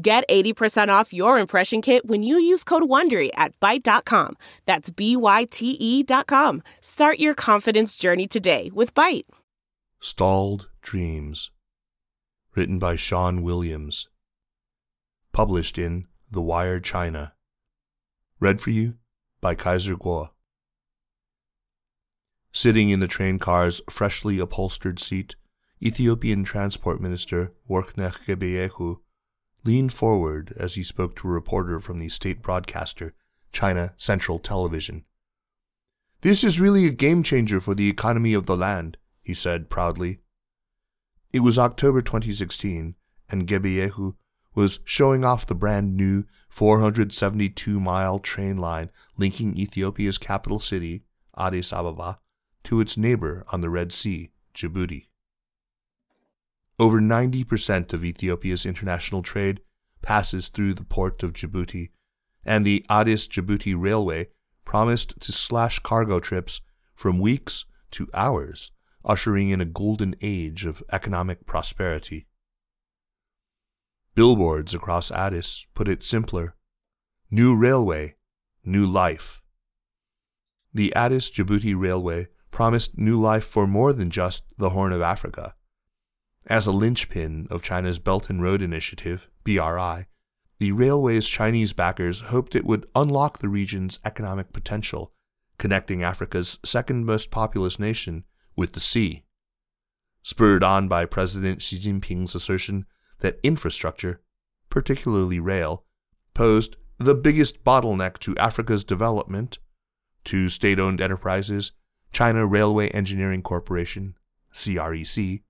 Get 80% off your impression kit when you use code WONDERY at Byte.com. That's B-Y-T-E dot com. Start your confidence journey today with Byte. Stalled Dreams. Written by Sean Williams. Published in The Wire China. Read for you by Kaiser Kuo. Sitting in the train car's freshly upholstered seat, Ethiopian Transport Minister Workneh Gebeyehu leaned forward as he spoke to a reporter from the state broadcaster, China Central Television. This is really a game changer for the economy of the land, he said proudly. It was October 2016, and Gebeyehu was showing off the brand new 472 mile train line linking Ethiopia's capital city, Addis Ababa, to its neighbor on the Red Sea, Djibouti. Over 90% of Ethiopia's international trade passes through the port of Djibouti, and the Addis Djibouti Railway promised to slash cargo trips from weeks to hours, ushering in a golden age of economic prosperity. Billboards across Addis put it simpler New Railway, New Life. The Addis Djibouti Railway promised new life for more than just the Horn of Africa. As a linchpin of China's Belt and Road Initiative, BRI, the railway's Chinese backers hoped it would unlock the region's economic potential, connecting Africa's second most populous nation with the sea. Spurred on by President Xi Jinping's assertion that infrastructure, particularly rail, posed the biggest bottleneck to Africa's development, two state owned enterprises, China Railway Engineering Corporation, CREC,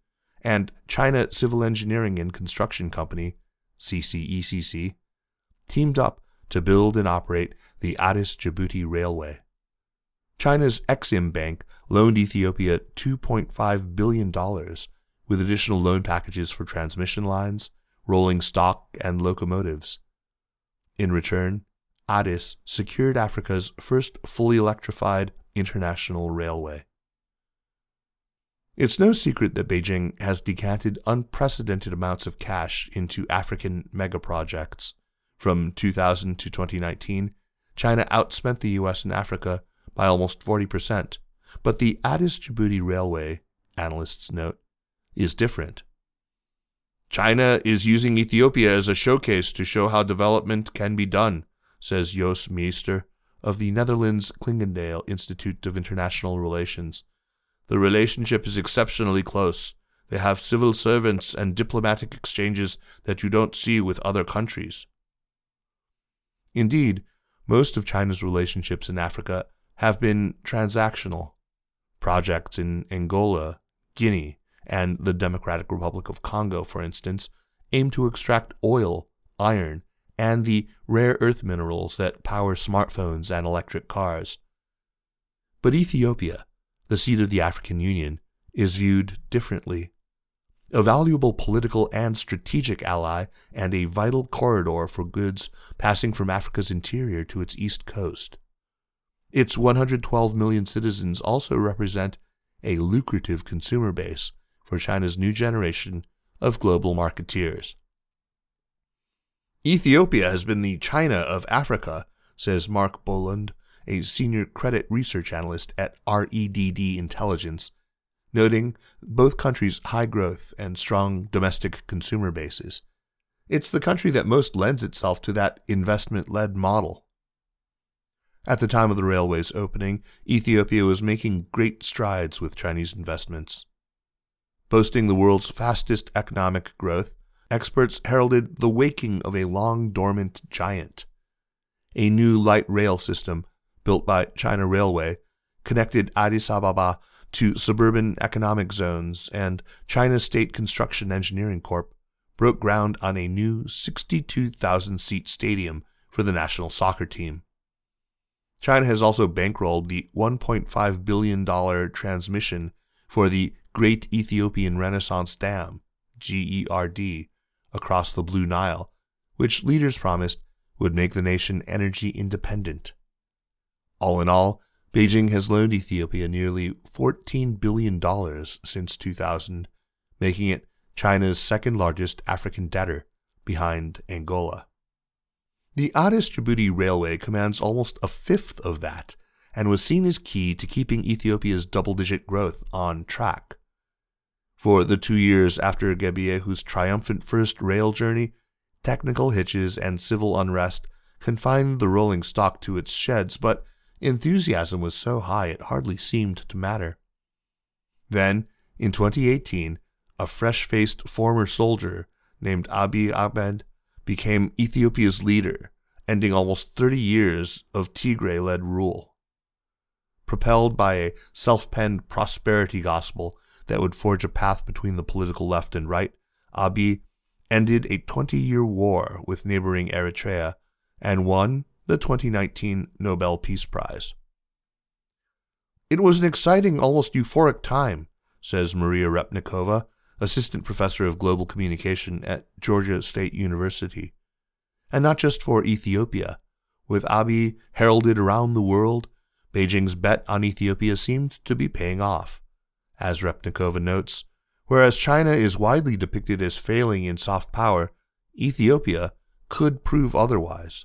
and China Civil Engineering and Construction Company, CCECC, teamed up to build and operate the Addis Djibouti Railway. China's Exim Bank loaned Ethiopia $2.5 billion with additional loan packages for transmission lines, rolling stock, and locomotives. In return, Addis secured Africa's first fully electrified international railway. It's no secret that Beijing has decanted unprecedented amounts of cash into African megaprojects. From 2000 to 2019, China outspent the US in Africa by almost 40%. But the Addis Djibouti Railway, analysts note, is different. China is using Ethiopia as a showcase to show how development can be done, says Jos Meester of the Netherlands Clingendael Institute of International Relations. The relationship is exceptionally close. They have civil servants and diplomatic exchanges that you don't see with other countries. Indeed, most of China's relationships in Africa have been transactional. Projects in Angola, Guinea, and the Democratic Republic of Congo, for instance, aim to extract oil, iron, and the rare earth minerals that power smartphones and electric cars. But Ethiopia, the seat of the African Union, is viewed differently. A valuable political and strategic ally, and a vital corridor for goods passing from Africa's interior to its east coast. Its 112 million citizens also represent a lucrative consumer base for China's new generation of global marketeers. Ethiopia has been the China of Africa, says Mark Bohlund, a senior credit research analyst at REDD Intelligence, noting both countries' high growth and strong domestic consumer bases. It's the country that most lends itself to that investment led model. At the time of the railway's opening, Ethiopia was making great strides with Chinese investments. Boasting the world's fastest economic growth, experts heralded the waking of a long dormant giant. A new light rail system built by China Railway, connected Addis Ababa to suburban economic zones, and China State Construction Engineering Corp broke ground on a new 62,000 seat stadium for the national soccer team. China has also bankrolled the $1.5 billion transmission for the Great Ethiopian Renaissance Dam, GERD, across the Blue Nile, which leaders promised would make the nation energy independent. All in all, Beijing has loaned Ethiopia nearly $14 billion since 2000, making it China's second largest African debtor, behind Angola. The Addis Djibouti Railway commands almost a fifth of that and was seen as key to keeping Ethiopia's double digit growth on track. For the two years after Gebeyehu's triumphant first rail journey, technical hitches and civil unrest confined the rolling stock to its sheds, but Enthusiasm was so high it hardly seemed to matter. Then, in 2018, a fresh faced former soldier named Abiy Ahmed became Ethiopia's leader, ending almost 30 years of Tigray led rule. Propelled by a self penned prosperity gospel that would forge a path between the political left and right, Abiy ended a 20 year war with neighboring Eritrea and won the 2019 Nobel Peace Prize. It was an exciting, almost euphoric time, says Maria Repnikova, assistant professor of global communication at Georgia State University. And not just for Ethiopia. With Abiy heralded around the world, Beijing's bet on Ethiopia seemed to be paying off. As Repnikova notes, whereas China is widely depicted as failing in soft power, Ethiopia could prove otherwise.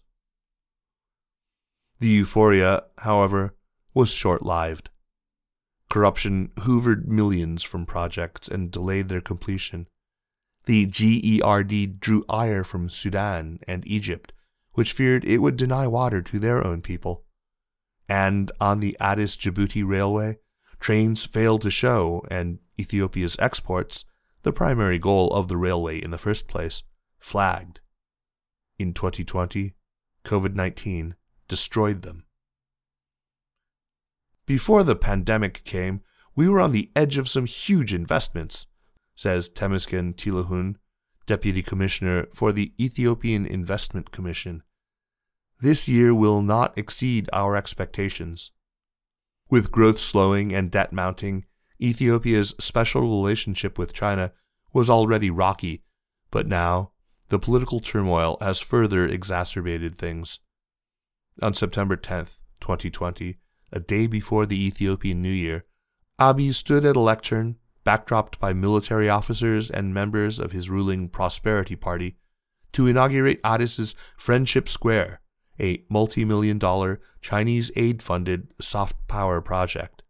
The euphoria, however, was short lived. Corruption hoovered millions from projects and delayed their completion. The GERD drew ire from Sudan and Egypt, which feared it would deny water to their own people. And on the Addis Djibouti Railway, trains failed to show, and Ethiopia's exports, the primary goal of the railway in the first place, flagged. In 2020, COVID 19 destroyed them. Before the pandemic came, we were on the edge of some huge investments, says Temesgen Tilahun, Deputy Commissioner for the Ethiopian Investment Commission. This year will not exceed our expectations. With growth slowing and debt mounting, Ethiopia's special relationship with China was already rocky, but now the political turmoil has further exacerbated things. On September 10, 2020, a day before the Ethiopian New Year, Abiy stood at a lectern, backdropped by military officers and members of his ruling Prosperity Party, to inaugurate Addis's Friendship Square, a multi million dollar Chinese aid funded soft power project.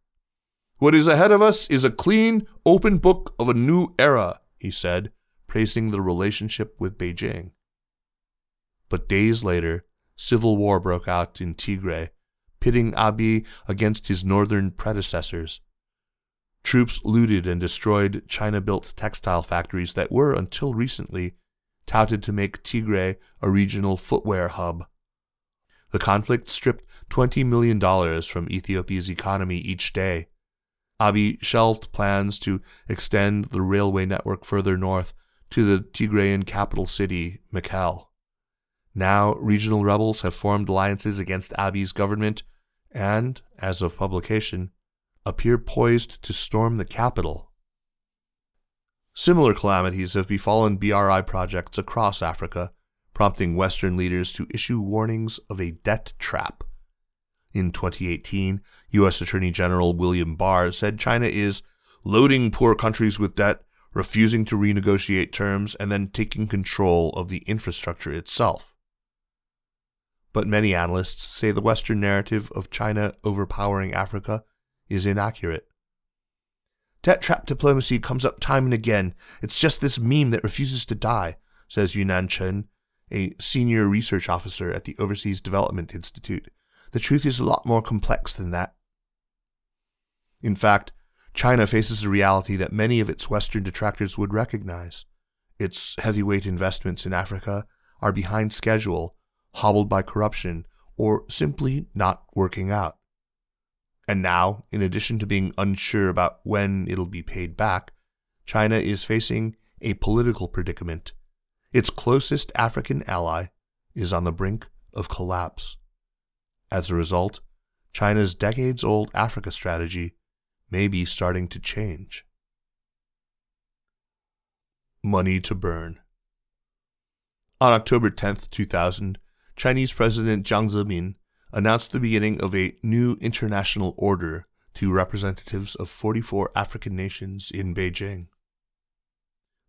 What is ahead of us is a clean, open book of a new era, he said, praising the relationship with Beijing. But days later, civil war broke out in Tigray, pitting Abiy against his northern predecessors. Troops looted and destroyed China built textile factories that were, until recently, touted to make Tigray a regional footwear hub. The conflict stripped $20 million from Ethiopia's economy each day. Abiy shelved plans to extend the railway network further north to the Tigrayan capital city, Mekelle. Now, regional rebels have formed alliances against Abiy's government and, as of publication, appear poised to storm the capital. Similar calamities have befallen BRI projects across Africa, prompting Western leaders to issue warnings of a debt trap. In 2018, U.S. Attorney General William Barr said China is loading poor countries with debt, refusing to renegotiate terms, and then taking control of the infrastructure itself but many analysts say the Western narrative of China overpowering Africa is inaccurate. Debt trap diplomacy comes up time and again. It's just this meme that refuses to die, says Yunnan Chen, a senior research officer at the Overseas Development Institute. The truth is a lot more complex than that. In fact, China faces a reality that many of its Western detractors would recognize. Its heavyweight investments in Africa are behind schedule hobbled by corruption, or simply not working out. And now, in addition to being unsure about when it'll be paid back, China is facing a political predicament its closest African ally is on the brink of collapse. As a result, China's decades old Africa strategy may be starting to change. Money to burn. On October 10, 2000, Chinese President Jiang Zemin announced the beginning of a new international order to representatives of 44 African nations in Beijing.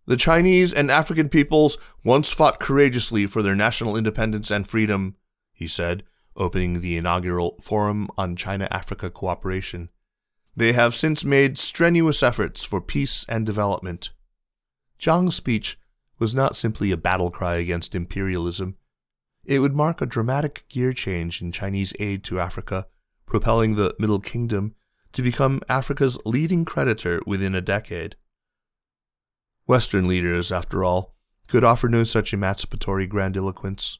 The Chinese and African peoples once fought courageously for their national independence and freedom, he said, opening the inaugural Forum on China Africa Cooperation. They have since made strenuous efforts for peace and development. Jiang's speech was not simply a battle cry against imperialism. It would mark a dramatic gear change in Chinese aid to Africa, propelling the Middle Kingdom to become Africa's leading creditor within a decade. Western leaders, after all, could offer no such emancipatory grandiloquence.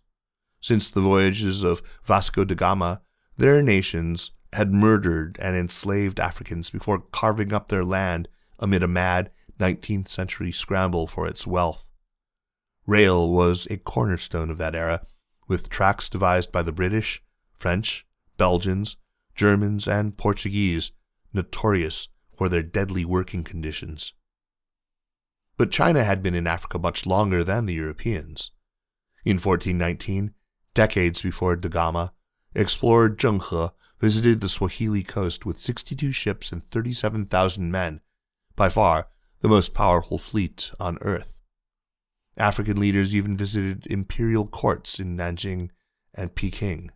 Since the voyages of Vasco da Gama, their nations had murdered and enslaved Africans before carving up their land amid a mad 19th century scramble for its wealth. Rail was a cornerstone of that era, with tracks devised by the British, French, Belgians, Germans, and Portuguese, notorious for their deadly working conditions. But China had been in Africa much longer than the Europeans. In 1419, decades before Da Gama, explorer Zheng He visited the Swahili coast with 62 ships and 37,000 men, by far the most powerful fleet on earth. African leaders even visited imperial courts in Nanjing and Peking.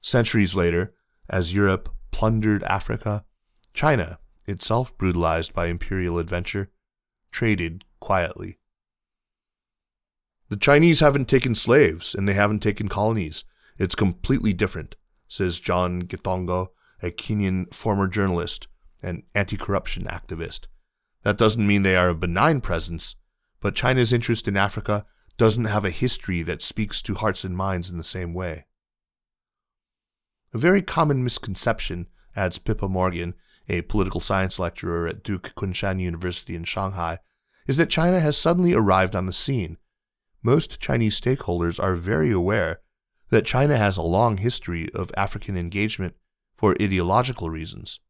Centuries later, as Europe plundered Africa, China, itself brutalized by imperial adventure, traded quietly. The Chinese haven't taken slaves and they haven't taken colonies. It's completely different, says John Githongo, a Kenyan former journalist and anti corruption activist. That doesn't mean they are a benign presence, but China's interest in Africa doesn't have a history that speaks to hearts and minds in the same way. A very common misconception, adds Pippa Morgan, a political science lecturer at Duke Kunshan University in Shanghai, is that China has suddenly arrived on the scene. Most Chinese stakeholders are very aware that China has a long history of African engagement for ideological reasons.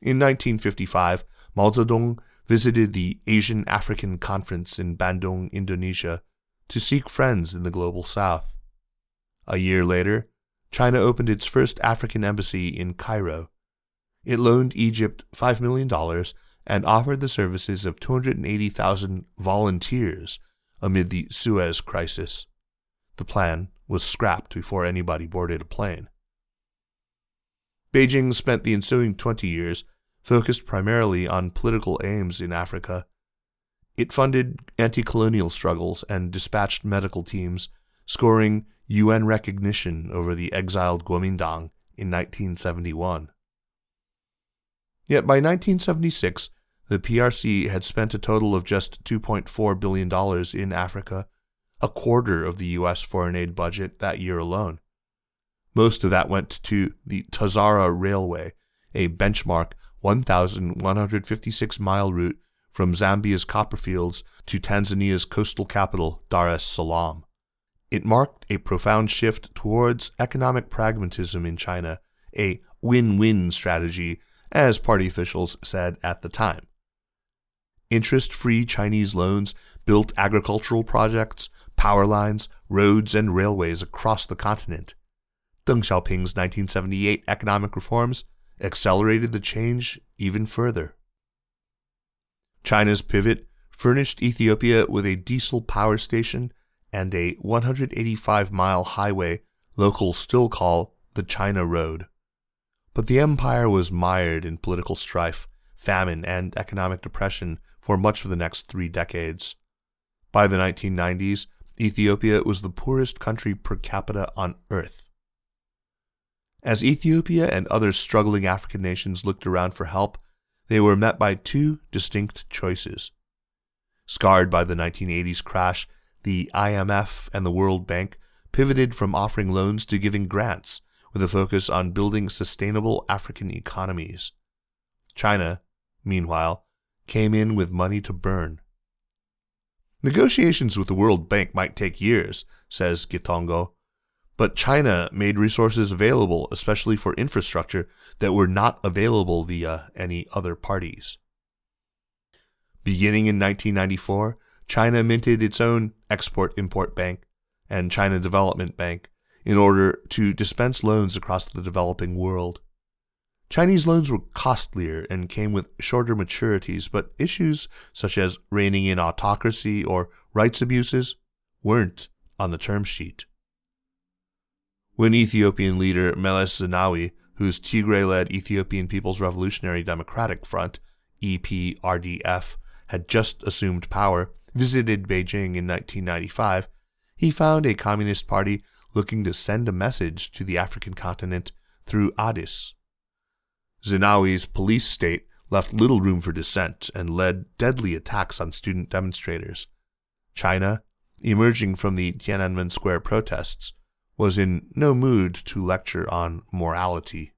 In 1955, Mao Zedong visited the Asian African Conference in Bandung, Indonesia, to seek friends in the global south. A year later, China opened its first African embassy in Cairo. It loaned Egypt $5 million and offered the services of 280,000 volunteers amid the Suez crisis. The plan was scrapped before anybody boarded a plane. Beijing spent the ensuing 20 years focused primarily on political aims in Africa. It funded anti colonial struggles and dispatched medical teams, scoring UN recognition over the exiled Kuomintang in 1971. Yet by 1976, the PRC had spent a total of just $2.4 billion in Africa, a quarter of the U.S. foreign aid budget that year alone. Most of that went to the Tazara Railway, a benchmark 1,156 mile route from Zambia's copperfields to Tanzania's coastal capital, Dar es Salaam. It marked a profound shift towards economic pragmatism in China, a win win strategy, as party officials said at the time. Interest free Chinese loans built agricultural projects, power lines, roads, and railways across the continent. Deng Xiaoping's 1978 economic reforms accelerated the change even further. China's pivot furnished Ethiopia with a diesel power station and a 185 mile highway locals still call the China Road. But the empire was mired in political strife, famine, and economic depression for much of the next three decades. By the 1990s, Ethiopia was the poorest country per capita on earth. As Ethiopia and other struggling African nations looked around for help, they were met by two distinct choices. Scarred by the 1980s crash, the IMF and the World Bank pivoted from offering loans to giving grants with a focus on building sustainable African economies. China, meanwhile, came in with money to burn. Negotiations with the World Bank might take years, says Githongo, but China made resources available, especially for infrastructure, that were not available via any other parties. Beginning in 1994, China minted its own Export Import Bank and China Development Bank in order to dispense loans across the developing world. Chinese loans were costlier and came with shorter maturities, but issues such as reining in autocracy or rights abuses weren't on the term sheet. When Ethiopian leader Meles Zenawi, whose Tigray led Ethiopian People's Revolutionary Democratic Front, EPRDF, had just assumed power, visited Beijing in 1995, he found a Communist Party looking to send a message to the African continent through Addis. Zenawi's police state left little room for dissent and led deadly attacks on student demonstrators. China, emerging from the Tiananmen Square protests, was in no mood to lecture on morality.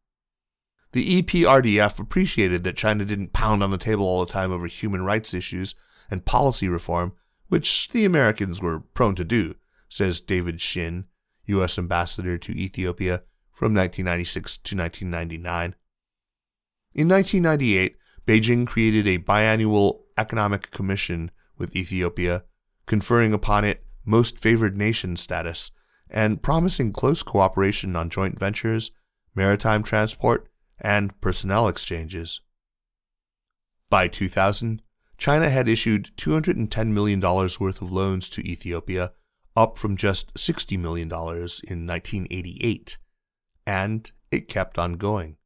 The EPRDF appreciated that China didn't pound on the table all the time over human rights issues and policy reform, which the Americans were prone to do, says David Shinn, U.S. Ambassador to Ethiopia from 1996 to 1999. In 1998, Beijing created a biannual economic commission with Ethiopia, conferring upon it most favored nation status and promising close cooperation on joint ventures, maritime transport, and personnel exchanges. By 2000, China had issued $210 million worth of loans to Ethiopia, up from just $60 million in 1988, and it kept on going.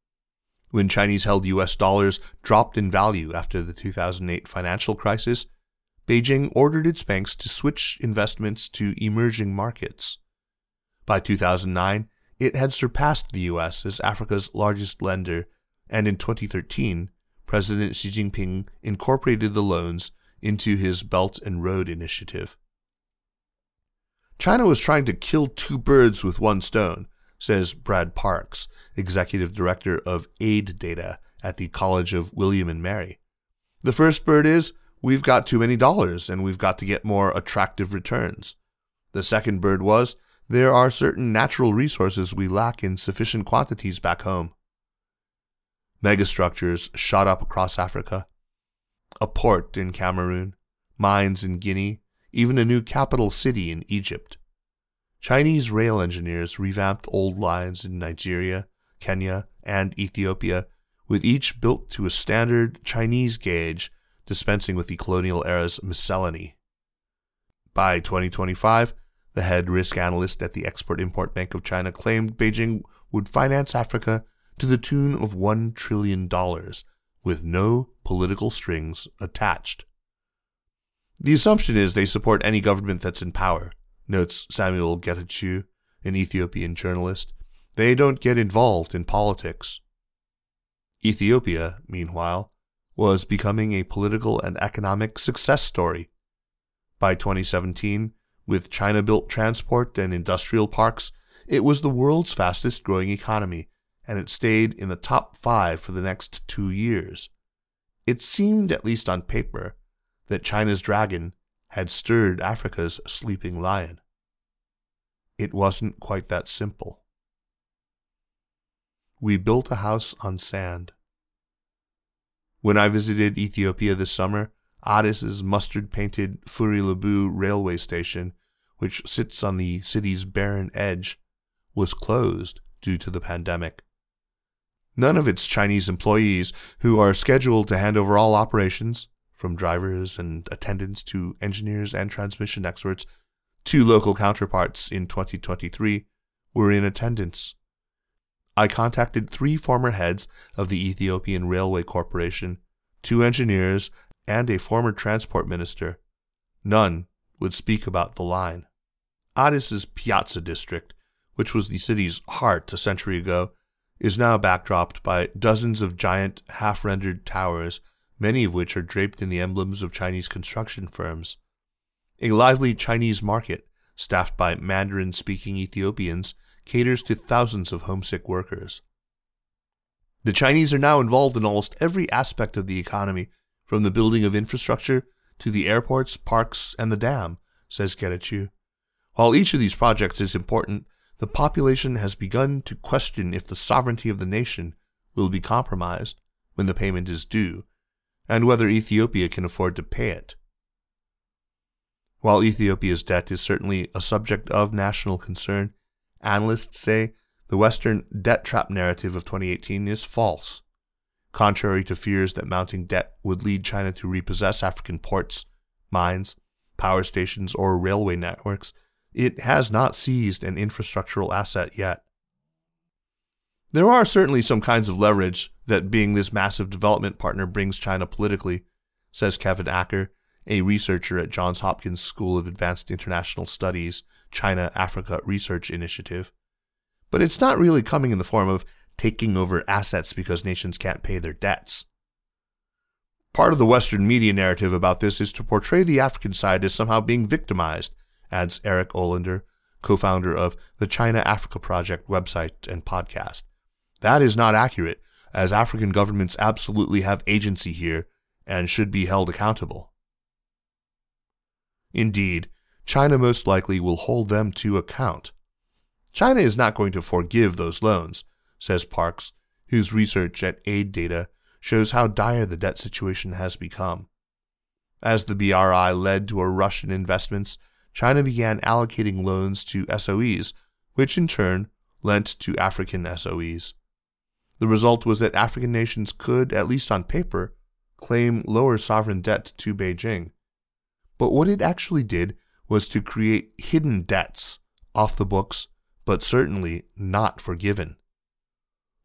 When Chinese held US dollars dropped in value after the 2008 financial crisis, Beijing ordered its banks to switch investments to emerging markets. By 2009, it had surpassed the US as Africa's largest lender, and in 2013, President Xi Jinping incorporated the loans into his Belt and Road Initiative. China was trying to kill two birds with one stone says Brad Parks, executive director of aid data at the College of William and Mary. The first bird is we've got too many dollars and we've got to get more attractive returns. The second bird was there are certain natural resources we lack in sufficient quantities back home. Megastructures shot up across Africa. A port in Cameroon, mines in Guinea, even a new capital city in Egypt. Chinese rail engineers revamped old lines in Nigeria, Kenya, and Ethiopia, with each built to a standard Chinese gauge, dispensing with the colonial era's miscellany. By 2025, the head risk analyst at the Export Import Bank of China claimed Beijing would finance Africa to the tune of $1 trillion, with no political strings attached. The assumption is they support any government that's in power, notes Samuel Getachew, an Ethiopian journalist. They don't get involved in politics. Ethiopia, meanwhile, was becoming a political and economic success story. By 2017, with China built transport and industrial parks, it was the world's fastest growing economy, and it stayed in the top five for the next two years. It seemed, at least on paper, that China's dragon had stirred Africa's sleeping lion. It wasn't quite that simple. We built a house on sand. When I visited Ethiopia this summer, Addis's mustard painted Furi railway station, which sits on the city's barren edge, was closed due to the pandemic. None of its Chinese employees, who are scheduled to hand over all operations, from drivers and attendants to engineers and transmission experts, to local counterparts in 2023 were in attendance. I contacted three former heads of the Ethiopian Railway Corporation, two engineers, and a former transport minister. None would speak about the line. Addis's Piazza district, which was the city's heart a century ago, is now backdropped by dozens of giant half rendered towers many of which are draped in the emblems of Chinese construction firms. A lively Chinese market, staffed by Mandarin speaking Ethiopians, caters to thousands of homesick workers. The Chinese are now involved in almost every aspect of the economy, from the building of infrastructure to the airports, parks, and the dam, says Getachew. While each of these projects is important, the population has begun to question if the sovereignty of the nation will be compromised when the payment is due, and whether Ethiopia can afford to pay it. While Ethiopia's debt is certainly a subject of national concern, analysts say the Western debt trap narrative of 2018 is false. Contrary to fears that mounting debt would lead China to repossess African ports, mines, power stations, or railway networks, it has not seized an infrastructural asset yet. There are certainly some kinds of leverage that being this massive development partner brings China politically, says Kevin Acker, a researcher at Johns Hopkins School of Advanced International Studies China Africa Research Initiative. But it's not really coming in the form of taking over assets because nations can't pay their debts. Part of the Western media narrative about this is to portray the African side as somehow being victimized, adds Eric Olander, co founder of the China Africa Project website and podcast. That is not accurate, as African governments absolutely have agency here and should be held accountable. Indeed, China most likely will hold them to account. China is not going to forgive those loans, says Parks, whose research at Aid Data shows how dire the debt situation has become. As the BRI led to a rush in investments, China began allocating loans to SOEs, which in turn lent to African SOEs. The result was that African nations could, at least on paper, claim lower sovereign debt to Beijing. But what it actually did was to create hidden debts off the books, but certainly not forgiven.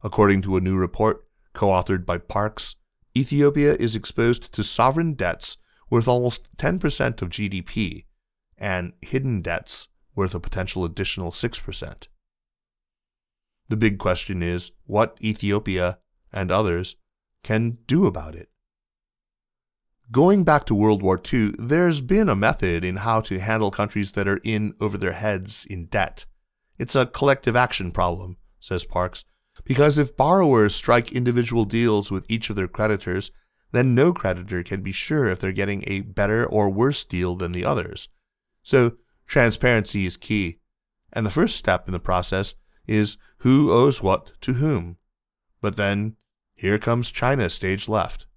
According to a new report co authored by Parks, Ethiopia is exposed to sovereign debts worth almost 10% of GDP and hidden debts worth a potential additional 6%. The big question is what Ethiopia and others can do about it. Going back to World War II, there's been a method in how to handle countries that are in over their heads in debt. It's a collective action problem, says Parks, because if borrowers strike individual deals with each of their creditors, then no creditor can be sure if they're getting a better or worse deal than the others. So, transparency is key. And the first step in the process is who owes what to whom. But then, here comes China stage left.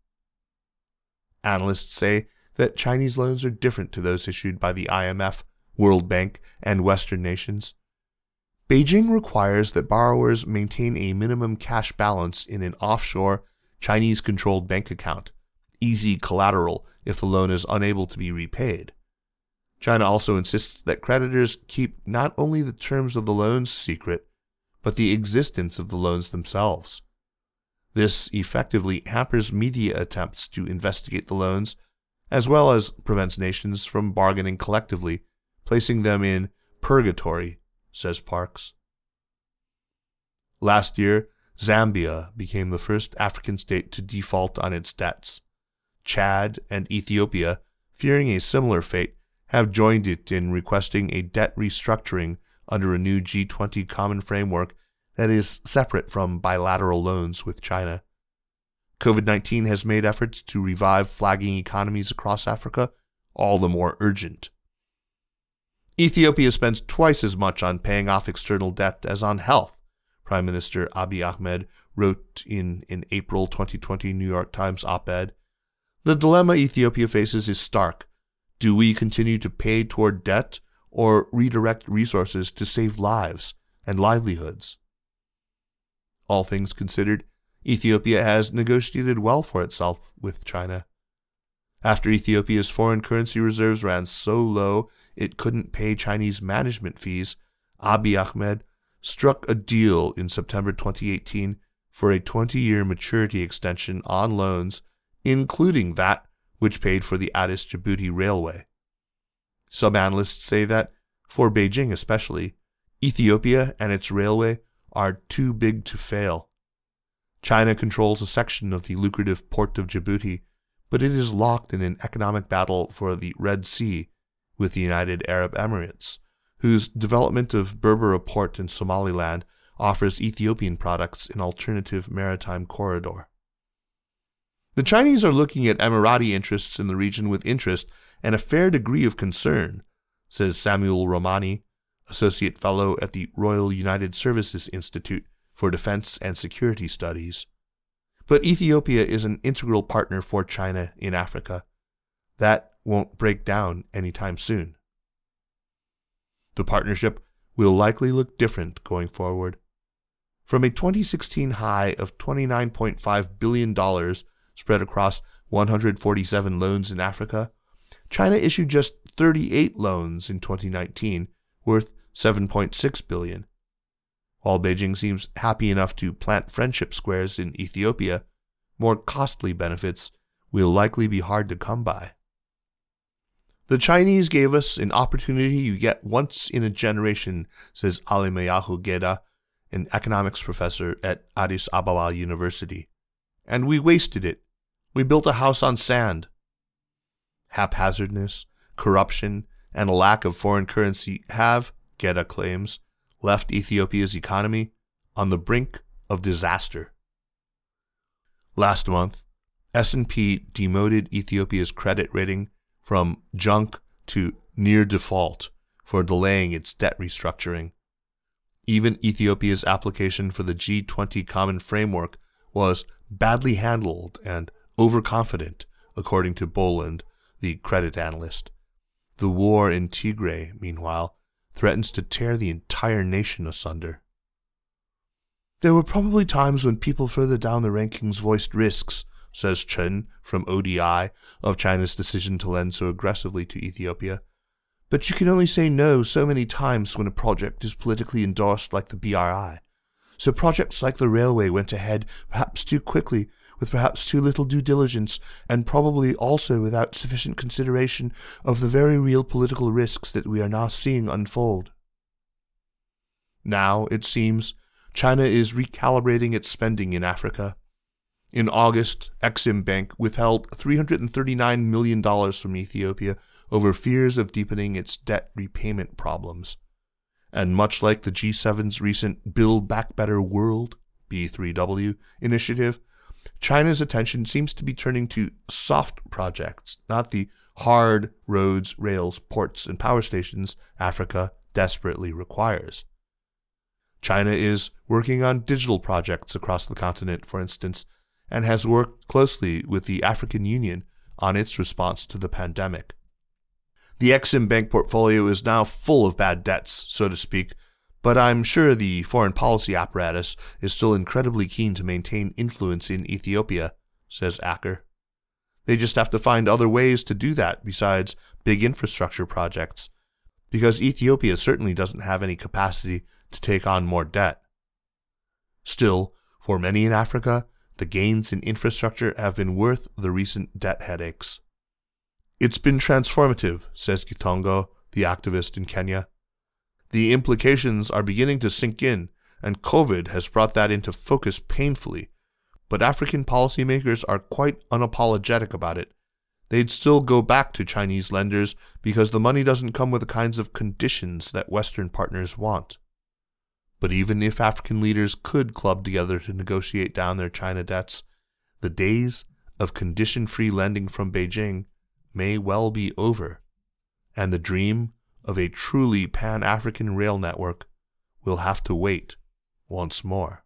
Analysts say that Chinese loans are different to those issued by the IMF, World Bank, and Western nations. Beijing requires that borrowers maintain a minimum cash balance in an offshore, Chinese controlled bank account, easy collateral if the loan is unable to be repaid. China also insists that creditors keep not only the terms of the loans secret, but the existence of the loans themselves. This effectively hampers media attempts to investigate the loans, as well as prevents nations from bargaining collectively, placing them in purgatory, says Parks. Last year, Zambia became the first African state to default on its debts. Chad and Ethiopia, fearing a similar fate, have joined it in requesting a debt restructuring under a new G20 common framework that is separate from bilateral loans with China. COVID 19 has made efforts to revive flagging economies across Africa all the more urgent. Ethiopia spends twice as much on paying off external debt as on health, Prime Minister Abiy Ahmed wrote in an April 2020 New York Times op ed. The dilemma Ethiopia faces is stark. Do we continue to pay toward debt or redirect resources to save lives and livelihoods? All things considered, Ethiopia has negotiated well for itself with China. After Ethiopia's foreign currency reserves ran so low it couldn't pay Chinese management fees, Abiy Ahmed struck a deal in September 2018 for a 20 year maturity extension on loans, including that which paid for the Addis Djibouti Railway. Some analysts say that, for Beijing especially, Ethiopia and its railway are too big to fail. China controls a section of the lucrative port of Djibouti, but it is locked in an economic battle for the Red Sea with the United Arab Emirates, whose development of Berbera port in Somaliland offers Ethiopian products an alternative maritime corridor. The Chinese are looking at Emirati interests in the region with interest and a fair degree of concern, says Samuel Ramani, Associate Fellow at the Royal United Services Institute for Defense and Security Studies. But Ethiopia is an integral partner for China in Africa. That won't break down anytime soon. The partnership will likely look different going forward. From a 2016 high of $29.5 billion spread across 147 loans in Africa, China issued just 38 loans in 2019 worth 7.6 billion. While Beijing seems happy enough to plant friendship squares in Ethiopia, more costly benefits will likely be hard to come by. The Chinese gave us an opportunity you get once in a generation, says Alemayehu Geda, an economics professor at Addis Ababa University. And we wasted it. We built a house on sand. Haphazardness, corruption, and a lack of foreign currency have, Geda claims, left Ethiopia's economy on the brink of disaster. Last month, S&P demoted Ethiopia's credit rating from junk to near default for delaying its debt restructuring. Even Ethiopia's application for the G20 Common Framework was badly handled and overconfident, according to Bohlund, the credit analyst. The war in Tigray, meanwhile, threatens to tear the entire nation asunder. There were probably times when people further down the rankings voiced risks, says Chen from ODI, of China's decision to lend so aggressively to Ethiopia. But you can only say no so many times when a project is politically endorsed like the BRI. So projects like the railway went ahead perhaps too quickly with perhaps too little due diligence, and probably also without sufficient consideration of the very real political risks that we are now seeing unfold. Now, it seems, China is recalibrating its spending in Africa. In August, Exim Bank withheld $339 million from Ethiopia over fears of deepening its debt repayment problems. And much like the G7's recent Build Back Better World B3W initiative, China's attention seems to be turning to soft projects, not the hard roads, rails, ports, and power stations Africa desperately requires. China is working on digital projects across the continent, for instance, and has worked closely with the African Union on its response to the pandemic. The Exim Bank portfolio is now full of bad debts, so to speak, but I'm sure the foreign policy apparatus is still incredibly keen to maintain influence in Ethiopia, says Acker. They just have to find other ways to do that besides big infrastructure projects, because Ethiopia certainly doesn't have any capacity to take on more debt. Still, for many in Africa, the gains in infrastructure have been worth the recent debt headaches. It's been transformative, says Githongo, the activist in Kenya. The implications are beginning to sink in, and COVID has brought that into focus painfully. But African policymakers are quite unapologetic about it. They'd still go back to Chinese lenders because the money doesn't come with the kinds of conditions that Western partners want. But even if African leaders could club together to negotiate down their China debts, the days of condition free lending from Beijing may well be over, and the dream of a truly Pan African rail network will have to wait once more.